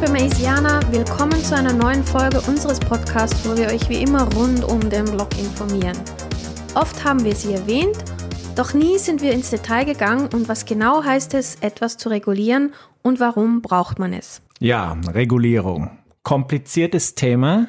Liebe Maisianer, willkommen zu einer neuen Folge unseres Podcasts, wo wir euch wie immer rund um den Blog informieren. Oft haben wir sie erwähnt, doch nie sind wir ins Detail gegangen und was genau heißt es, etwas zu regulieren und warum braucht man es? Ja, Regulierung. Kompliziertes Thema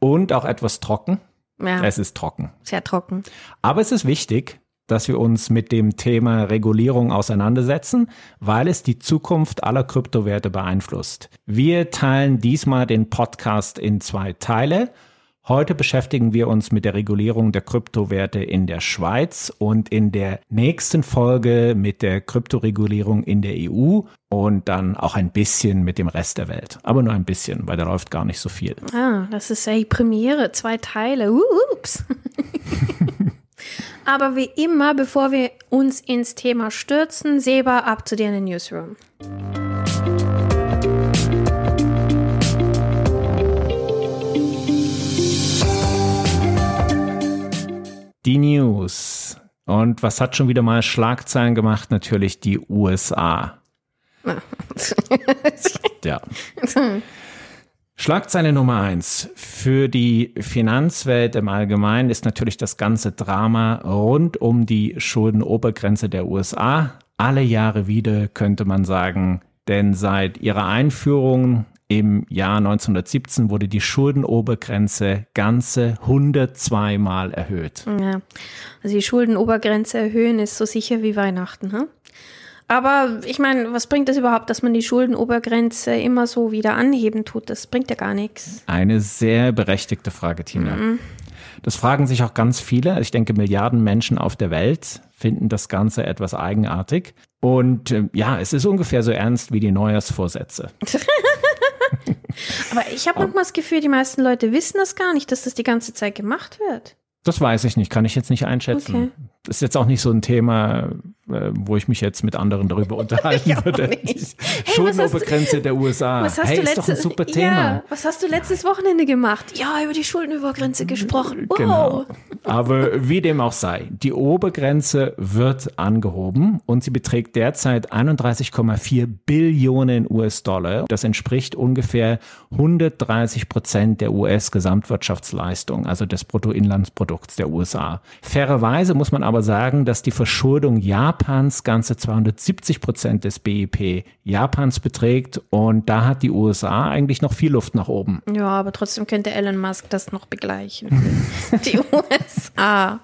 und auch etwas trocken. Ja, Es ist trocken. sehr trocken. Aber es ist wichtig, dass wir uns mit dem Thema Regulierung auseinandersetzen, weil es die Zukunft aller Kryptowerte beeinflusst. Wir teilen diesmal den Podcast in zwei Teile. Heute beschäftigen wir uns mit der Regulierung der Kryptowerte in der Schweiz und in der nächsten Folge mit der Kryptoregulierung in der EU und dann auch ein bisschen mit dem Rest der Welt. Aber nur ein bisschen, weil da läuft gar nicht so viel. Ah, das ist ja die Premiere, zwei Teile. Ups. Aber wie immer, bevor wir uns ins Thema stürzen, Seba, ab zu dir in den Newsroom. Die News. Und was hat schon wieder mal Schlagzeilen gemacht? Natürlich die USA. Ja. Schlagzeile Nummer eins. Für die Finanzwelt im Allgemeinen ist natürlich das ganze Drama rund um die Schuldenobergrenze der USA. Alle Jahre wieder, könnte man sagen. Denn seit ihrer Einführung im Jahr 1917 wurde die Schuldenobergrenze ganze 102 Mal erhöht. Ja, also die Schuldenobergrenze erhöhen ist so sicher wie Weihnachten. Hm? Aber ich meine, was bringt das überhaupt, dass man die Schuldenobergrenze immer so wieder anheben tut? Das bringt ja gar nichts. Eine sehr berechtigte Frage, Tina. Das fragen sich auch ganz viele. Ich denke, Milliarden Menschen auf der Welt finden das Ganze etwas eigenartig. Und äh, ja, es ist ungefähr so ernst wie die Neujahrsvorsätze. Aber ich habe manchmal das Gefühl, die meisten Leute wissen das gar nicht, dass das die ganze Zeit gemacht wird. Das weiß ich nicht, kann ich jetzt nicht einschätzen. Okay. Das ist jetzt auch nicht so ein Thema, äh, wo ich mich jetzt mit anderen darüber unterhalten auch würde. Hey, Schuldenübergrenze der USA. Was hast hey, du ist doch ein super Thema. Ja, was hast du letztes Wochenende gemacht? Ja, über die Schuldenübergrenze gesprochen. Wow. Genau. Aber wie dem auch sei, die Obergrenze wird angehoben und sie beträgt derzeit 31,4 Billionen US-Dollar. Das entspricht ungefähr 130 Prozent der US-Gesamtwirtschaftsleistung, also des Bruttoinlandsprodukts der USA. Fairerweise muss man aber sagen, dass die Verschuldung Japans ganze 270 Prozent des BIP Japans beträgt und da hat die USA eigentlich noch viel Luft nach oben. Ja, aber trotzdem könnte Elon Musk das noch begleichen. die USA.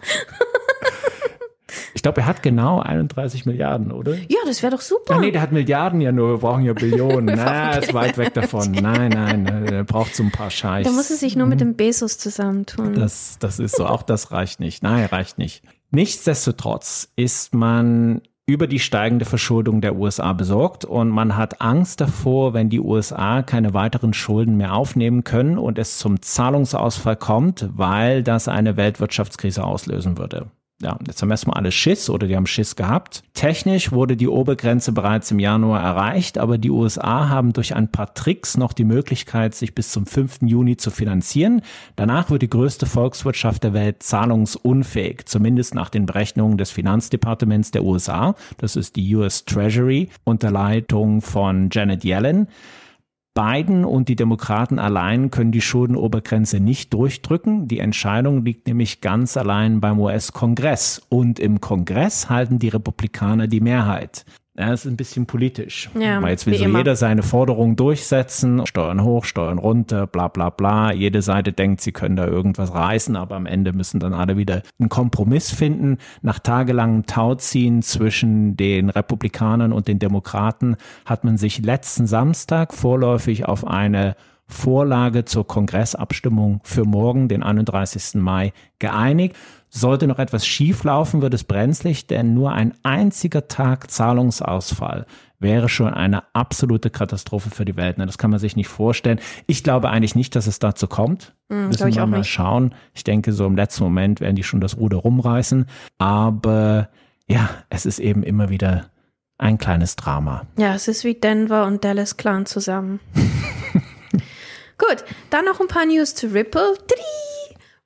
Ich glaube, er hat genau 31 Milliarden, oder? Ja, das wäre doch super. Ach nee, der hat Milliarden ja nur, wir brauchen ja Billionen. Na, ist weit weg davon. Nein, nein, er braucht so ein paar Scheiß. da muss er sich nur mit dem Bezos zusammentun. Das, das ist so, auch das reicht nicht. Nein, reicht nicht. Nichtsdestotrotz ist man über die steigende Verschuldung der USA besorgt und man hat Angst davor, wenn die USA keine weiteren Schulden mehr aufnehmen können und es zum Zahlungsausfall kommt, weil das eine Weltwirtschaftskrise auslösen würde. Ja, jetzt haben erstmal alle Schiss oder die haben Schiss gehabt. Technisch wurde die Obergrenze bereits im Januar erreicht, aber die USA haben durch ein paar Tricks noch die Möglichkeit, sich bis zum 5. Juni zu finanzieren. Danach wird die größte Volkswirtschaft der Welt zahlungsunfähig, zumindest nach den Berechnungen des Finanzdepartements der USA. Das ist die US Treasury unter Leitung von Janet Yellen. Biden und die Demokraten allein können die Schuldenobergrenze nicht durchdrücken. Die Entscheidung liegt nämlich ganz allein beim US-Kongress. Und im Kongress halten die Republikaner die Mehrheit. Ja, das ist ein bisschen politisch. Ja, Weil jetzt will so immer. jeder seine Forderungen durchsetzen, Steuern hoch, Steuern runter, bla bla bla. Jede Seite denkt, sie können da irgendwas reißen, aber am Ende müssen dann alle wieder einen Kompromiss finden. Nach tagelangem Tauziehen zwischen den Republikanern und den Demokraten hat man sich letzten Samstag vorläufig auf eine Vorlage zur Kongressabstimmung für morgen, den 31. Mai, geeinigt. Sollte noch etwas schief laufen, wird es brenzlig, denn nur ein einziger Tag Zahlungsausfall wäre schon eine absolute Katastrophe für die Welt. Das kann man sich nicht vorstellen. Ich glaube eigentlich nicht, dass es dazu kommt. Hm, Müssen wir mal nicht. schauen. Ich denke, so im letzten Moment werden die schon das Ruder rumreißen. Aber ja, es ist eben immer wieder ein kleines Drama. Ja, es ist wie Denver und Dallas Clan zusammen. Gut, dann noch ein paar News zu Ripple. Tadii!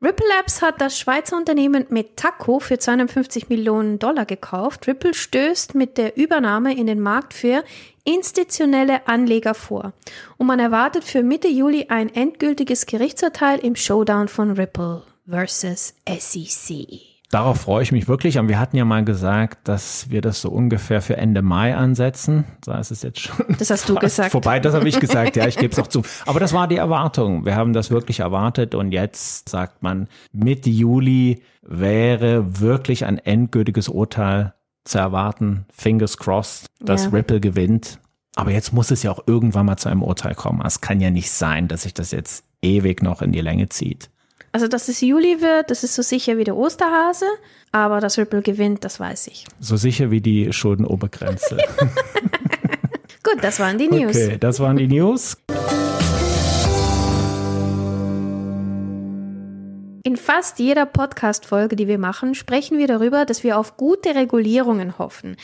Ripple Labs hat das Schweizer Unternehmen Metaco für 250 Millionen Dollar gekauft. Ripple stößt mit der Übernahme in den Markt für institutionelle Anleger vor. Und man erwartet für Mitte Juli ein endgültiges Gerichtsurteil im Showdown von Ripple versus SEC. Darauf freue ich mich wirklich. Und wir hatten ja mal gesagt, dass wir das so ungefähr für Ende Mai ansetzen. So ist es jetzt schon. Das hast du gesagt. Vorbei, das habe ich gesagt. Ja, ich gebe es auch zu. Aber das war die Erwartung. Wir haben das wirklich erwartet. Und jetzt sagt man, Mitte Juli wäre wirklich ein endgültiges Urteil zu erwarten. Fingers crossed, dass ja. Ripple gewinnt. Aber jetzt muss es ja auch irgendwann mal zu einem Urteil kommen. Es kann ja nicht sein, dass sich das jetzt ewig noch in die Länge zieht. Also, dass es Juli wird, das ist so sicher wie der Osterhase, aber dass Ripple gewinnt, das weiß ich. So sicher wie die Schuldenobergrenze. Gut, das waren die News. Okay, das waren die News. In fast jeder Podcast-Folge, die wir machen, sprechen wir darüber, dass wir auf gute Regulierungen hoffen.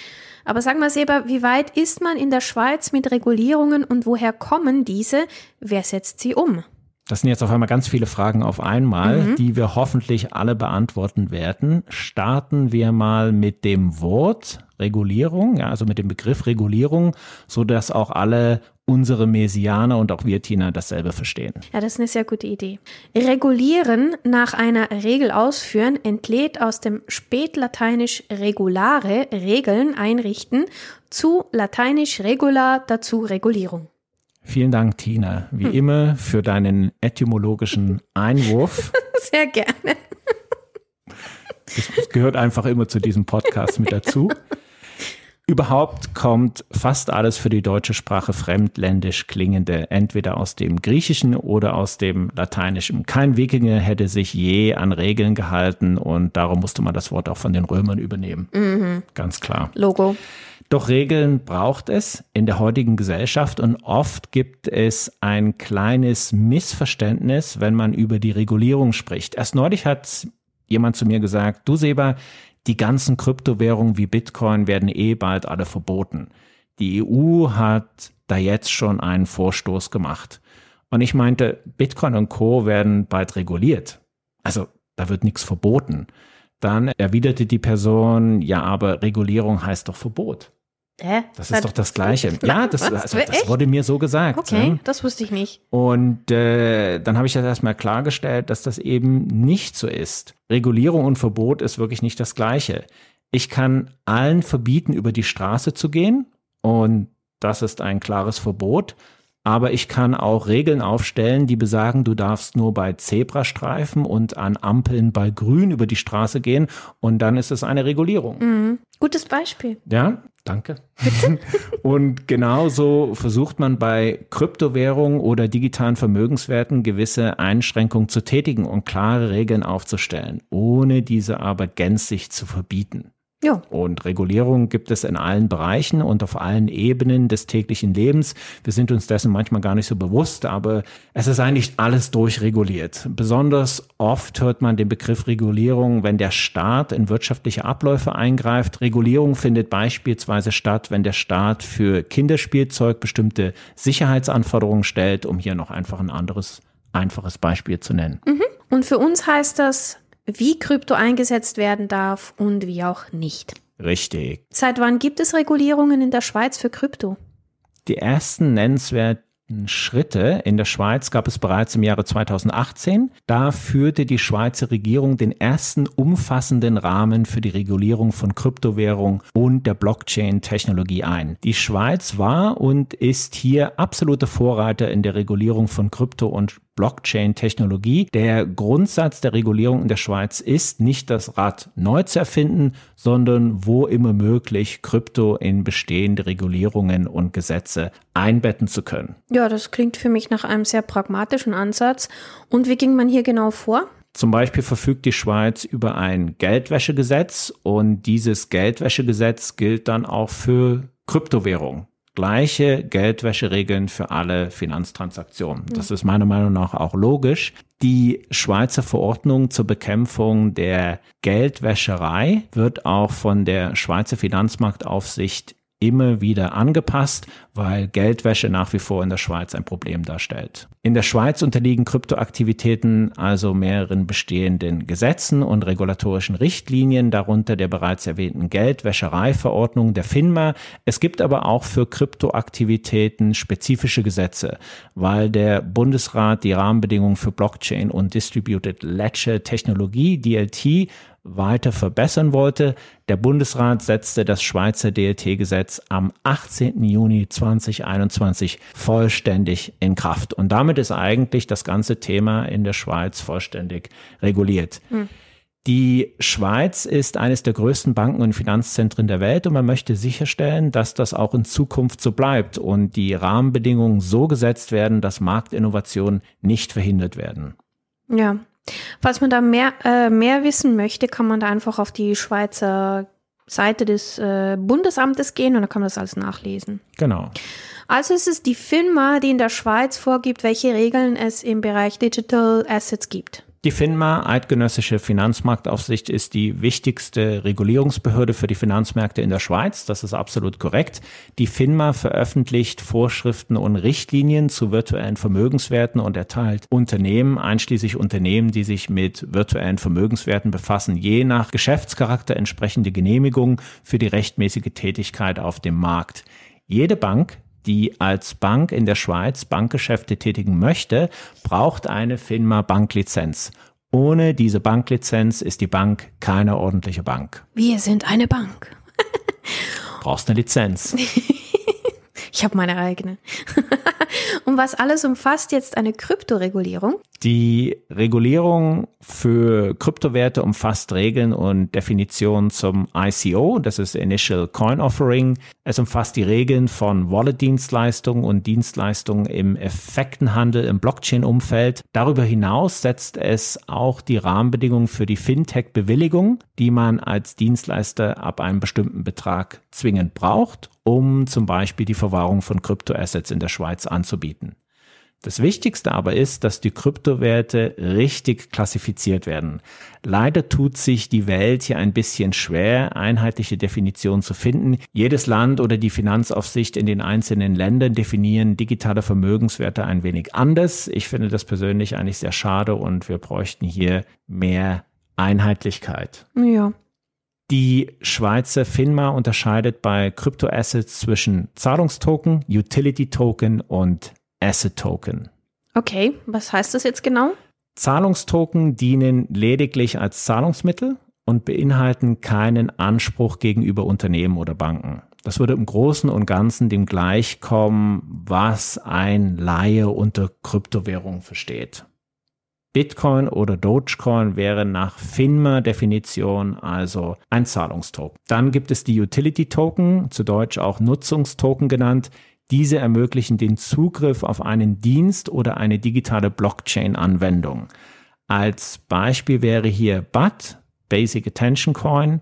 Aber sag mal, Seba, wie weit ist man in der Schweiz mit Regulierungen und woher kommen diese? Wer setzt sie um? Das sind jetzt auf einmal ganz viele Fragen auf einmal, mhm. die wir hoffentlich alle beantworten werden. Starten wir mal mit dem Wort Regulierung, ja, also mit dem Begriff Regulierung, so dass auch alle unsere Mesianer und auch wir Tina dasselbe verstehen. Ja, das ist eine sehr gute Idee. Regulieren nach einer Regel ausführen entlädt aus dem spätlateinisch regulare Regeln einrichten zu lateinisch regular dazu Regulierung. Vielen Dank, Tina, wie hm. immer, für deinen etymologischen Einwurf. Sehr gerne. Das gehört einfach immer zu diesem Podcast mit dazu. Überhaupt kommt fast alles für die deutsche Sprache fremdländisch klingende, entweder aus dem Griechischen oder aus dem Lateinischen. Kein Wikinger hätte sich je an Regeln gehalten und darum musste man das Wort auch von den Römern übernehmen. Mhm. Ganz klar. Logo. Doch Regeln braucht es in der heutigen Gesellschaft und oft gibt es ein kleines Missverständnis, wenn man über die Regulierung spricht. Erst neulich hat jemand zu mir gesagt, du Seba, die ganzen Kryptowährungen wie Bitcoin werden eh bald alle verboten. Die EU hat da jetzt schon einen Vorstoß gemacht. Und ich meinte, Bitcoin und Co werden bald reguliert. Also da wird nichts verboten. Dann erwiderte die Person, ja, aber Regulierung heißt doch Verbot. Hä? Das ist doch das Gleiche. Ja, das, also, das wurde mir so gesagt. Okay, ne? das wusste ich nicht. Und äh, dann habe ich das erstmal klargestellt, dass das eben nicht so ist. Regulierung und Verbot ist wirklich nicht das Gleiche. Ich kann allen verbieten, über die Straße zu gehen und das ist ein klares Verbot. Aber ich kann auch Regeln aufstellen, die besagen, du darfst nur bei Zebrastreifen und an Ampeln bei Grün über die Straße gehen und dann ist es eine Regulierung. Mhm. Gutes Beispiel. Ja, danke. und genauso versucht man bei Kryptowährungen oder digitalen Vermögenswerten gewisse Einschränkungen zu tätigen und klare Regeln aufzustellen, ohne diese aber gänzlich zu verbieten. Ja. Und Regulierung gibt es in allen Bereichen und auf allen Ebenen des täglichen Lebens. Wir sind uns dessen manchmal gar nicht so bewusst, aber es ist eigentlich alles durchreguliert. Besonders oft hört man den Begriff Regulierung, wenn der Staat in wirtschaftliche Abläufe eingreift. Regulierung findet beispielsweise statt, wenn der Staat für Kinderspielzeug bestimmte Sicherheitsanforderungen stellt, um hier noch einfach ein anderes, einfaches Beispiel zu nennen. Mhm. Und für uns heißt das wie Krypto eingesetzt werden darf und wie auch nicht. Richtig. Seit wann gibt es Regulierungen in der Schweiz für Krypto? Die ersten nennenswerten Schritte in der Schweiz gab es bereits im Jahre 2018. Da führte die Schweizer Regierung den ersten umfassenden Rahmen für die Regulierung von Kryptowährung und der Blockchain-Technologie ein. Die Schweiz war und ist hier absolute Vorreiter in der Regulierung von Krypto und Blockchain-Technologie. Der Grundsatz der Regulierung in der Schweiz ist, nicht das Rad neu zu erfinden, sondern wo immer möglich Krypto in bestehende Regulierungen und Gesetze einbetten zu können. Ja, das klingt für mich nach einem sehr pragmatischen Ansatz. Und wie ging man hier genau vor? Zum Beispiel verfügt die Schweiz über ein Geldwäschegesetz und dieses Geldwäschegesetz gilt dann auch für Kryptowährungen gleiche Geldwäscheregeln für alle Finanztransaktionen. Das ist meiner Meinung nach auch logisch. Die Schweizer Verordnung zur Bekämpfung der Geldwäscherei wird auch von der Schweizer Finanzmarktaufsicht immer wieder angepasst, weil Geldwäsche nach wie vor in der Schweiz ein Problem darstellt. In der Schweiz unterliegen Kryptoaktivitäten also mehreren bestehenden Gesetzen und regulatorischen Richtlinien, darunter der bereits erwähnten Geldwäschereiverordnung der FINMA. Es gibt aber auch für Kryptoaktivitäten spezifische Gesetze, weil der Bundesrat die Rahmenbedingungen für Blockchain und Distributed Ledger Technologie DLT weiter verbessern wollte. Der Bundesrat setzte das Schweizer DLT-Gesetz am 18. Juni 2021 vollständig in Kraft. Und damit ist eigentlich das ganze Thema in der Schweiz vollständig reguliert. Hm. Die Schweiz ist eines der größten Banken und Finanzzentren der Welt und man möchte sicherstellen, dass das auch in Zukunft so bleibt und die Rahmenbedingungen so gesetzt werden, dass Marktinnovationen nicht verhindert werden. Ja, Falls man da mehr, äh, mehr wissen möchte, kann man da einfach auf die Schweizer Seite des äh, Bundesamtes gehen und da kann man das alles nachlesen. Genau. Also ist es die FINMA, die in der Schweiz vorgibt, welche Regeln es im Bereich Digital Assets gibt. Die FINMA, Eidgenössische Finanzmarktaufsicht, ist die wichtigste Regulierungsbehörde für die Finanzmärkte in der Schweiz. Das ist absolut korrekt. Die FINMA veröffentlicht Vorschriften und Richtlinien zu virtuellen Vermögenswerten und erteilt Unternehmen, einschließlich Unternehmen, die sich mit virtuellen Vermögenswerten befassen, je nach Geschäftscharakter entsprechende Genehmigungen für die rechtmäßige Tätigkeit auf dem Markt. Jede Bank die als Bank in der Schweiz Bankgeschäfte tätigen möchte, braucht eine FINMA Banklizenz. Ohne diese Banklizenz ist die Bank keine ordentliche Bank. Wir sind eine Bank. Brauchst eine Lizenz. ich habe meine eigene. Und was alles umfasst jetzt eine Kryptoregulierung? Die Regulierung für Kryptowerte umfasst Regeln und Definitionen zum ICO, das ist Initial Coin Offering. Es umfasst die Regeln von Wallet-Dienstleistungen und Dienstleistungen im Effektenhandel im Blockchain-Umfeld. Darüber hinaus setzt es auch die Rahmenbedingungen für die Fintech-Bewilligung, die man als Dienstleister ab einem bestimmten Betrag zwingend braucht, um zum Beispiel die Verwahrung von Kryptoassets in der Schweiz anzubieten. Das Wichtigste aber ist, dass die Kryptowerte richtig klassifiziert werden. Leider tut sich die Welt hier ein bisschen schwer, einheitliche Definitionen zu finden. Jedes Land oder die Finanzaufsicht in den einzelnen Ländern definieren digitale Vermögenswerte ein wenig anders. Ich finde das persönlich eigentlich sehr schade und wir bräuchten hier mehr Einheitlichkeit. Ja. Die Schweizer FINMA unterscheidet bei Kryptoassets zwischen Zahlungstoken, Utility Token und Asset Token. Okay, was heißt das jetzt genau? Zahlungstoken dienen lediglich als Zahlungsmittel und beinhalten keinen Anspruch gegenüber Unternehmen oder Banken. Das würde im Großen und Ganzen dem gleichkommen, was ein Laie unter Kryptowährung versteht. Bitcoin oder Dogecoin wäre nach FINMA-Definition also ein Zahlungstoken. Dann gibt es die Utility Token, zu Deutsch auch Nutzungstoken genannt. Diese ermöglichen den Zugriff auf einen Dienst oder eine digitale Blockchain-Anwendung. Als Beispiel wäre hier BAT, Basic Attention Coin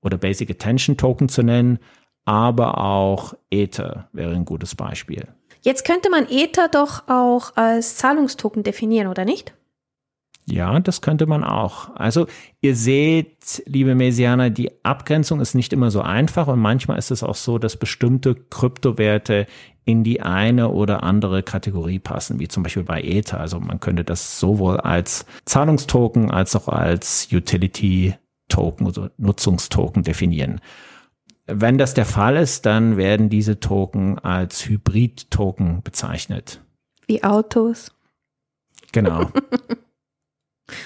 oder Basic Attention Token zu nennen, aber auch Ether wäre ein gutes Beispiel. Jetzt könnte man Ether doch auch als Zahlungstoken definieren, oder nicht? Ja, das könnte man auch. Also ihr seht, liebe Mesianer, die Abgrenzung ist nicht immer so einfach und manchmal ist es auch so, dass bestimmte Kryptowerte in die eine oder andere Kategorie passen, wie zum Beispiel bei Ether. Also man könnte das sowohl als Zahlungstoken als auch als Utility Token, also Nutzungstoken definieren. Wenn das der Fall ist, dann werden diese Token als Hybrid-Token bezeichnet. Wie Autos. Genau.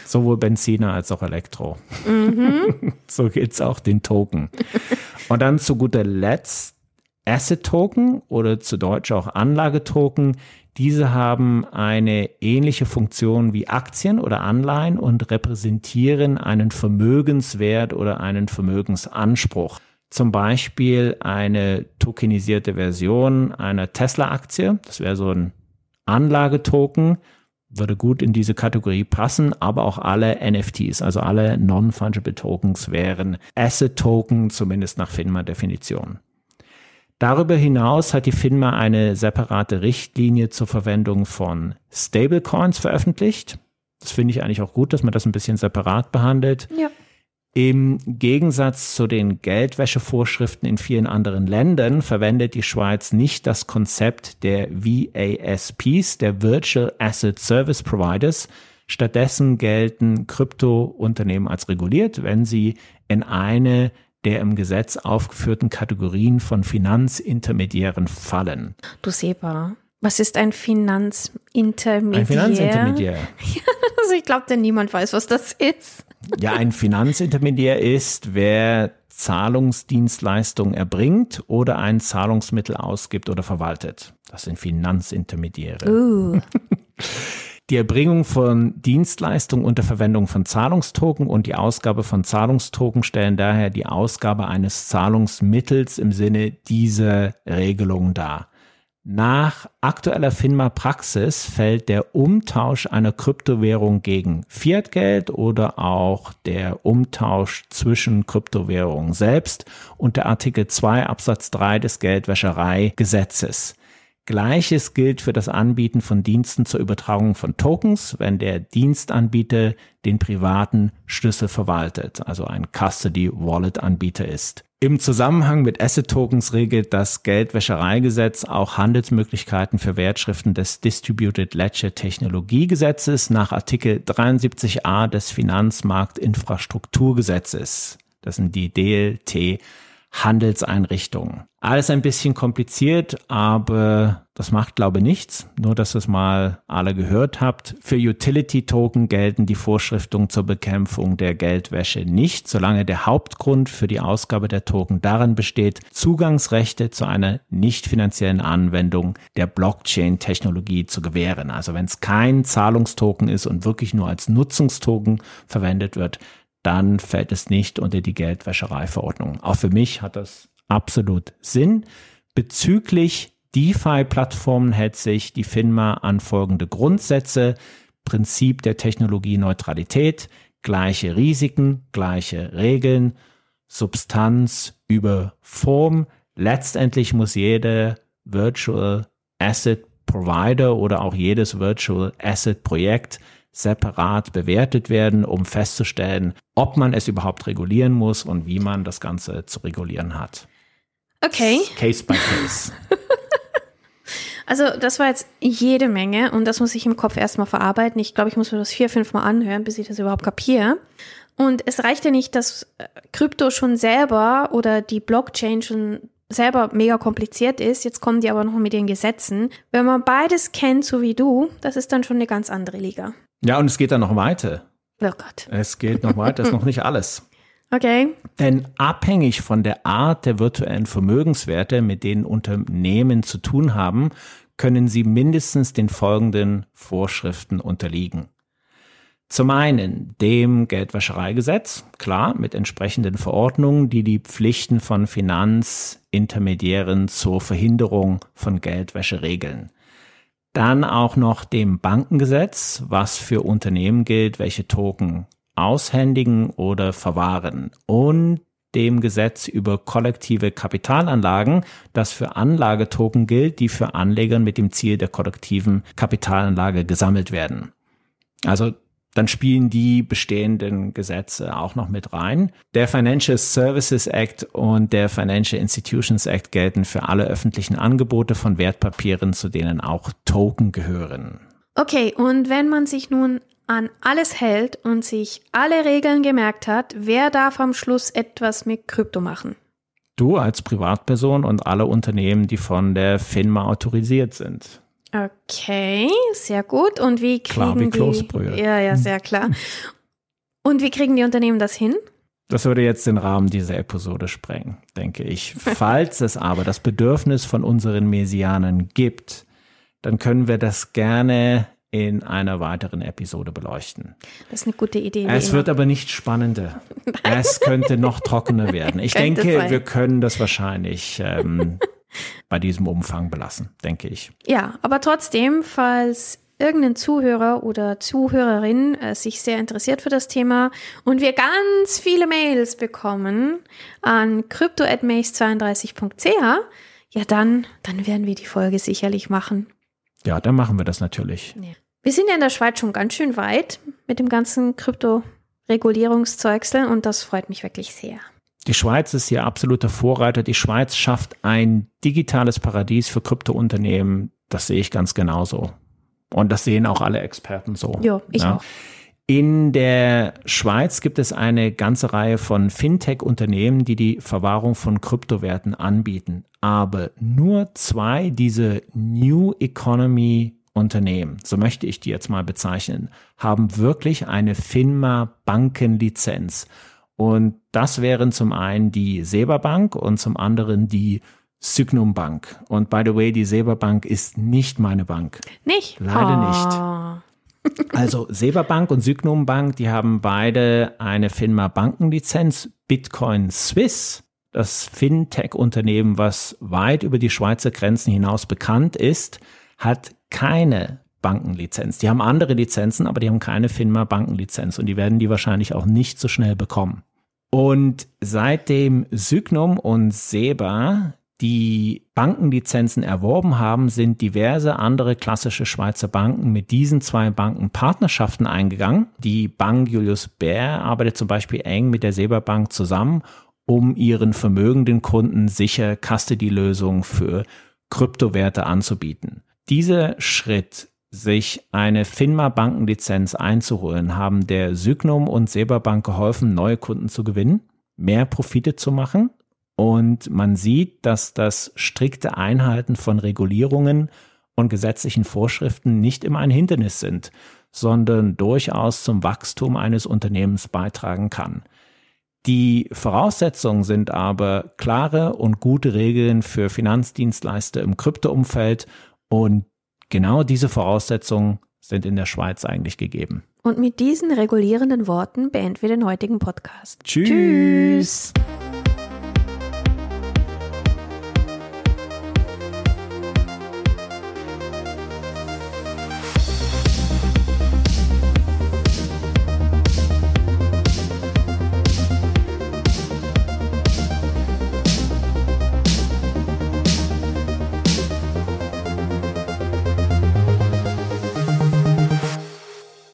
Sowohl Benziner als auch Elektro. Mhm. so es auch den Token. Und dann zu guter Letzt Asset Token oder zu Deutsch auch Anlagetoken. Diese haben eine ähnliche Funktion wie Aktien oder Anleihen und repräsentieren einen Vermögenswert oder einen Vermögensanspruch. Zum Beispiel eine tokenisierte Version einer Tesla-Aktie. Das wäre so ein Anlagetoken würde gut in diese Kategorie passen, aber auch alle NFTs, also alle Non-Fungible Tokens wären Asset-Token, zumindest nach FINMA-Definition. Darüber hinaus hat die FINMA eine separate Richtlinie zur Verwendung von Stablecoins veröffentlicht. Das finde ich eigentlich auch gut, dass man das ein bisschen separat behandelt. Ja. Im Gegensatz zu den Geldwäschevorschriften in vielen anderen Ländern verwendet die Schweiz nicht das Konzept der VASPs, der Virtual Asset Service Providers. Stattdessen gelten Kryptounternehmen als reguliert, wenn sie in eine der im Gesetz aufgeführten Kategorien von Finanzintermediären fallen. Du Seba, was ist ein Finanzintermediär? Ein Finanzintermediär. also ich glaube, denn niemand weiß, was das ist. Ja, ein Finanzintermediär ist, wer Zahlungsdienstleistungen erbringt oder ein Zahlungsmittel ausgibt oder verwaltet. Das sind Finanzintermediäre. Uh. Die Erbringung von Dienstleistungen unter Verwendung von Zahlungstoken und die Ausgabe von Zahlungstoken stellen daher die Ausgabe eines Zahlungsmittels im Sinne dieser Regelung dar. Nach aktueller FINMA-Praxis fällt der Umtausch einer Kryptowährung gegen Fiatgeld oder auch der Umtausch zwischen Kryptowährungen selbst unter Artikel 2 Absatz 3 des Geldwäschereigesetzes. Gleiches gilt für das Anbieten von Diensten zur Übertragung von Tokens, wenn der Dienstanbieter den privaten Schlüssel verwaltet, also ein Custody Wallet Anbieter ist. Im Zusammenhang mit Asset Tokens regelt das Geldwäschereigesetz auch Handelsmöglichkeiten für Wertschriften des Distributed Ledger Technologiegesetzes nach Artikel 73a des Finanzmarktinfrastrukturgesetzes. Das sind die DLT Handelseinrichtungen. Alles ein bisschen kompliziert, aber das macht, glaube ich, nichts. Nur, dass es mal alle gehört habt. Für Utility-Token gelten die Vorschriften zur Bekämpfung der Geldwäsche nicht, solange der Hauptgrund für die Ausgabe der Token darin besteht, Zugangsrechte zu einer nicht finanziellen Anwendung der Blockchain-Technologie zu gewähren. Also wenn es kein Zahlungstoken ist und wirklich nur als Nutzungstoken verwendet wird, dann fällt es nicht unter die Geldwäschereiverordnung. Auch für mich hat das absolut Sinn. Bezüglich DeFi-Plattformen hält sich die FINMA an folgende Grundsätze. Prinzip der Technologieneutralität, gleiche Risiken, gleiche Regeln, Substanz über Form. Letztendlich muss jede Virtual Asset Provider oder auch jedes Virtual Asset Projekt separat bewertet werden, um festzustellen, ob man es überhaupt regulieren muss und wie man das Ganze zu regulieren hat. Okay. Case by case. Also das war jetzt jede Menge und das muss ich im Kopf erstmal verarbeiten. Ich glaube, ich muss mir das vier, fünf Mal anhören, bis ich das überhaupt kapiere. Und es reicht ja nicht, dass äh, Krypto schon selber oder die Blockchain schon selber mega kompliziert ist. Jetzt kommen die aber noch mit den Gesetzen. Wenn man beides kennt, so wie du, das ist dann schon eine ganz andere Liga. Ja, und es geht dann noch weiter. Oh Gott. Es geht noch weiter, ist noch nicht alles. Okay. Denn abhängig von der Art der virtuellen Vermögenswerte, mit denen Unternehmen zu tun haben, können sie mindestens den folgenden Vorschriften unterliegen. Zum einen dem Geldwäschereigesetz, klar, mit entsprechenden Verordnungen, die die Pflichten von Finanzintermediären zur Verhinderung von Geldwäsche regeln. Dann auch noch dem Bankengesetz, was für Unternehmen gilt, welche Token aushändigen oder verwahren. Und dem Gesetz über kollektive Kapitalanlagen, das für Anlagetoken gilt, die für Anleger mit dem Ziel der kollektiven Kapitalanlage gesammelt werden. Also dann spielen die bestehenden Gesetze auch noch mit rein. Der Financial Services Act und der Financial Institutions Act gelten für alle öffentlichen Angebote von Wertpapieren, zu denen auch Token gehören. Okay, und wenn man sich nun an alles hält und sich alle Regeln gemerkt hat, wer darf am Schluss etwas mit Krypto machen? Du als Privatperson und alle Unternehmen, die von der FINMA autorisiert sind. Okay, sehr gut. Und wie kriegen Klar wie die? Kloßbrühe. Ja, ja, sehr klar. Und wie kriegen die Unternehmen das hin? Das würde jetzt den Rahmen dieser Episode sprengen, denke ich. Falls es aber das Bedürfnis von unseren Mesianern gibt, dann können wir das gerne in einer weiteren Episode beleuchten. Das ist eine gute Idee. Es immer. wird aber nicht spannender. Es könnte noch trockener werden. Ich denke, sein. wir können das wahrscheinlich ähm, bei diesem Umfang belassen, denke ich. Ja, aber trotzdem, falls irgendein Zuhörer oder Zuhörerin äh, sich sehr interessiert für das Thema und wir ganz viele Mails bekommen an crypto.mace32.ch, ja dann, dann werden wir die Folge sicherlich machen. Ja, dann machen wir das natürlich. Wir sind ja in der Schweiz schon ganz schön weit mit dem ganzen Krypto Regulierungszeugsel und das freut mich wirklich sehr. Die Schweiz ist hier absoluter Vorreiter. Die Schweiz schafft ein digitales Paradies für Kryptounternehmen. Das sehe ich ganz genauso. Und das sehen auch alle Experten so. Jo, ich ja, auch. In der Schweiz gibt es eine ganze Reihe von Fintech-Unternehmen, die die Verwahrung von Kryptowerten anbieten. Aber nur zwei diese New Economy Unternehmen, so möchte ich die jetzt mal bezeichnen, haben wirklich eine FINMA Bankenlizenz. Und das wären zum einen die Seba Bank und zum anderen die Sygnum Bank. Und by the way, die Seba Bank ist nicht meine Bank. Nicht? Leider oh. nicht. Also Seba Bank und Sygnum Bank, die haben beide eine FINMA Bankenlizenz. Bitcoin Swiss, das Fintech-Unternehmen, was weit über die Schweizer Grenzen hinaus bekannt ist, hat keine Bankenlizenz. Die haben andere Lizenzen, aber die haben keine FINMA Bankenlizenz und die werden die wahrscheinlich auch nicht so schnell bekommen. Und seitdem Sygnum und Seba die Bankenlizenzen erworben haben, sind diverse andere klassische Schweizer Banken mit diesen zwei Banken Partnerschaften eingegangen. Die Bank Julius Baer arbeitet zum Beispiel eng mit der Seba Bank zusammen, um ihren vermögenden Kunden sicher Custody-Lösungen für Kryptowerte anzubieten. Dieser Schritt, sich eine FINMA-Bankenlizenz einzuholen, haben der Sygnum und Seba Bank geholfen, neue Kunden zu gewinnen, mehr Profite zu machen. Und man sieht, dass das strikte Einhalten von Regulierungen und gesetzlichen Vorschriften nicht immer ein Hindernis sind, sondern durchaus zum Wachstum eines Unternehmens beitragen kann. Die Voraussetzungen sind aber klare und gute Regeln für Finanzdienstleister im Kryptoumfeld und genau diese Voraussetzungen sind in der Schweiz eigentlich gegeben. Und mit diesen regulierenden Worten beenden wir den heutigen Podcast. Tschüss. Tschüss.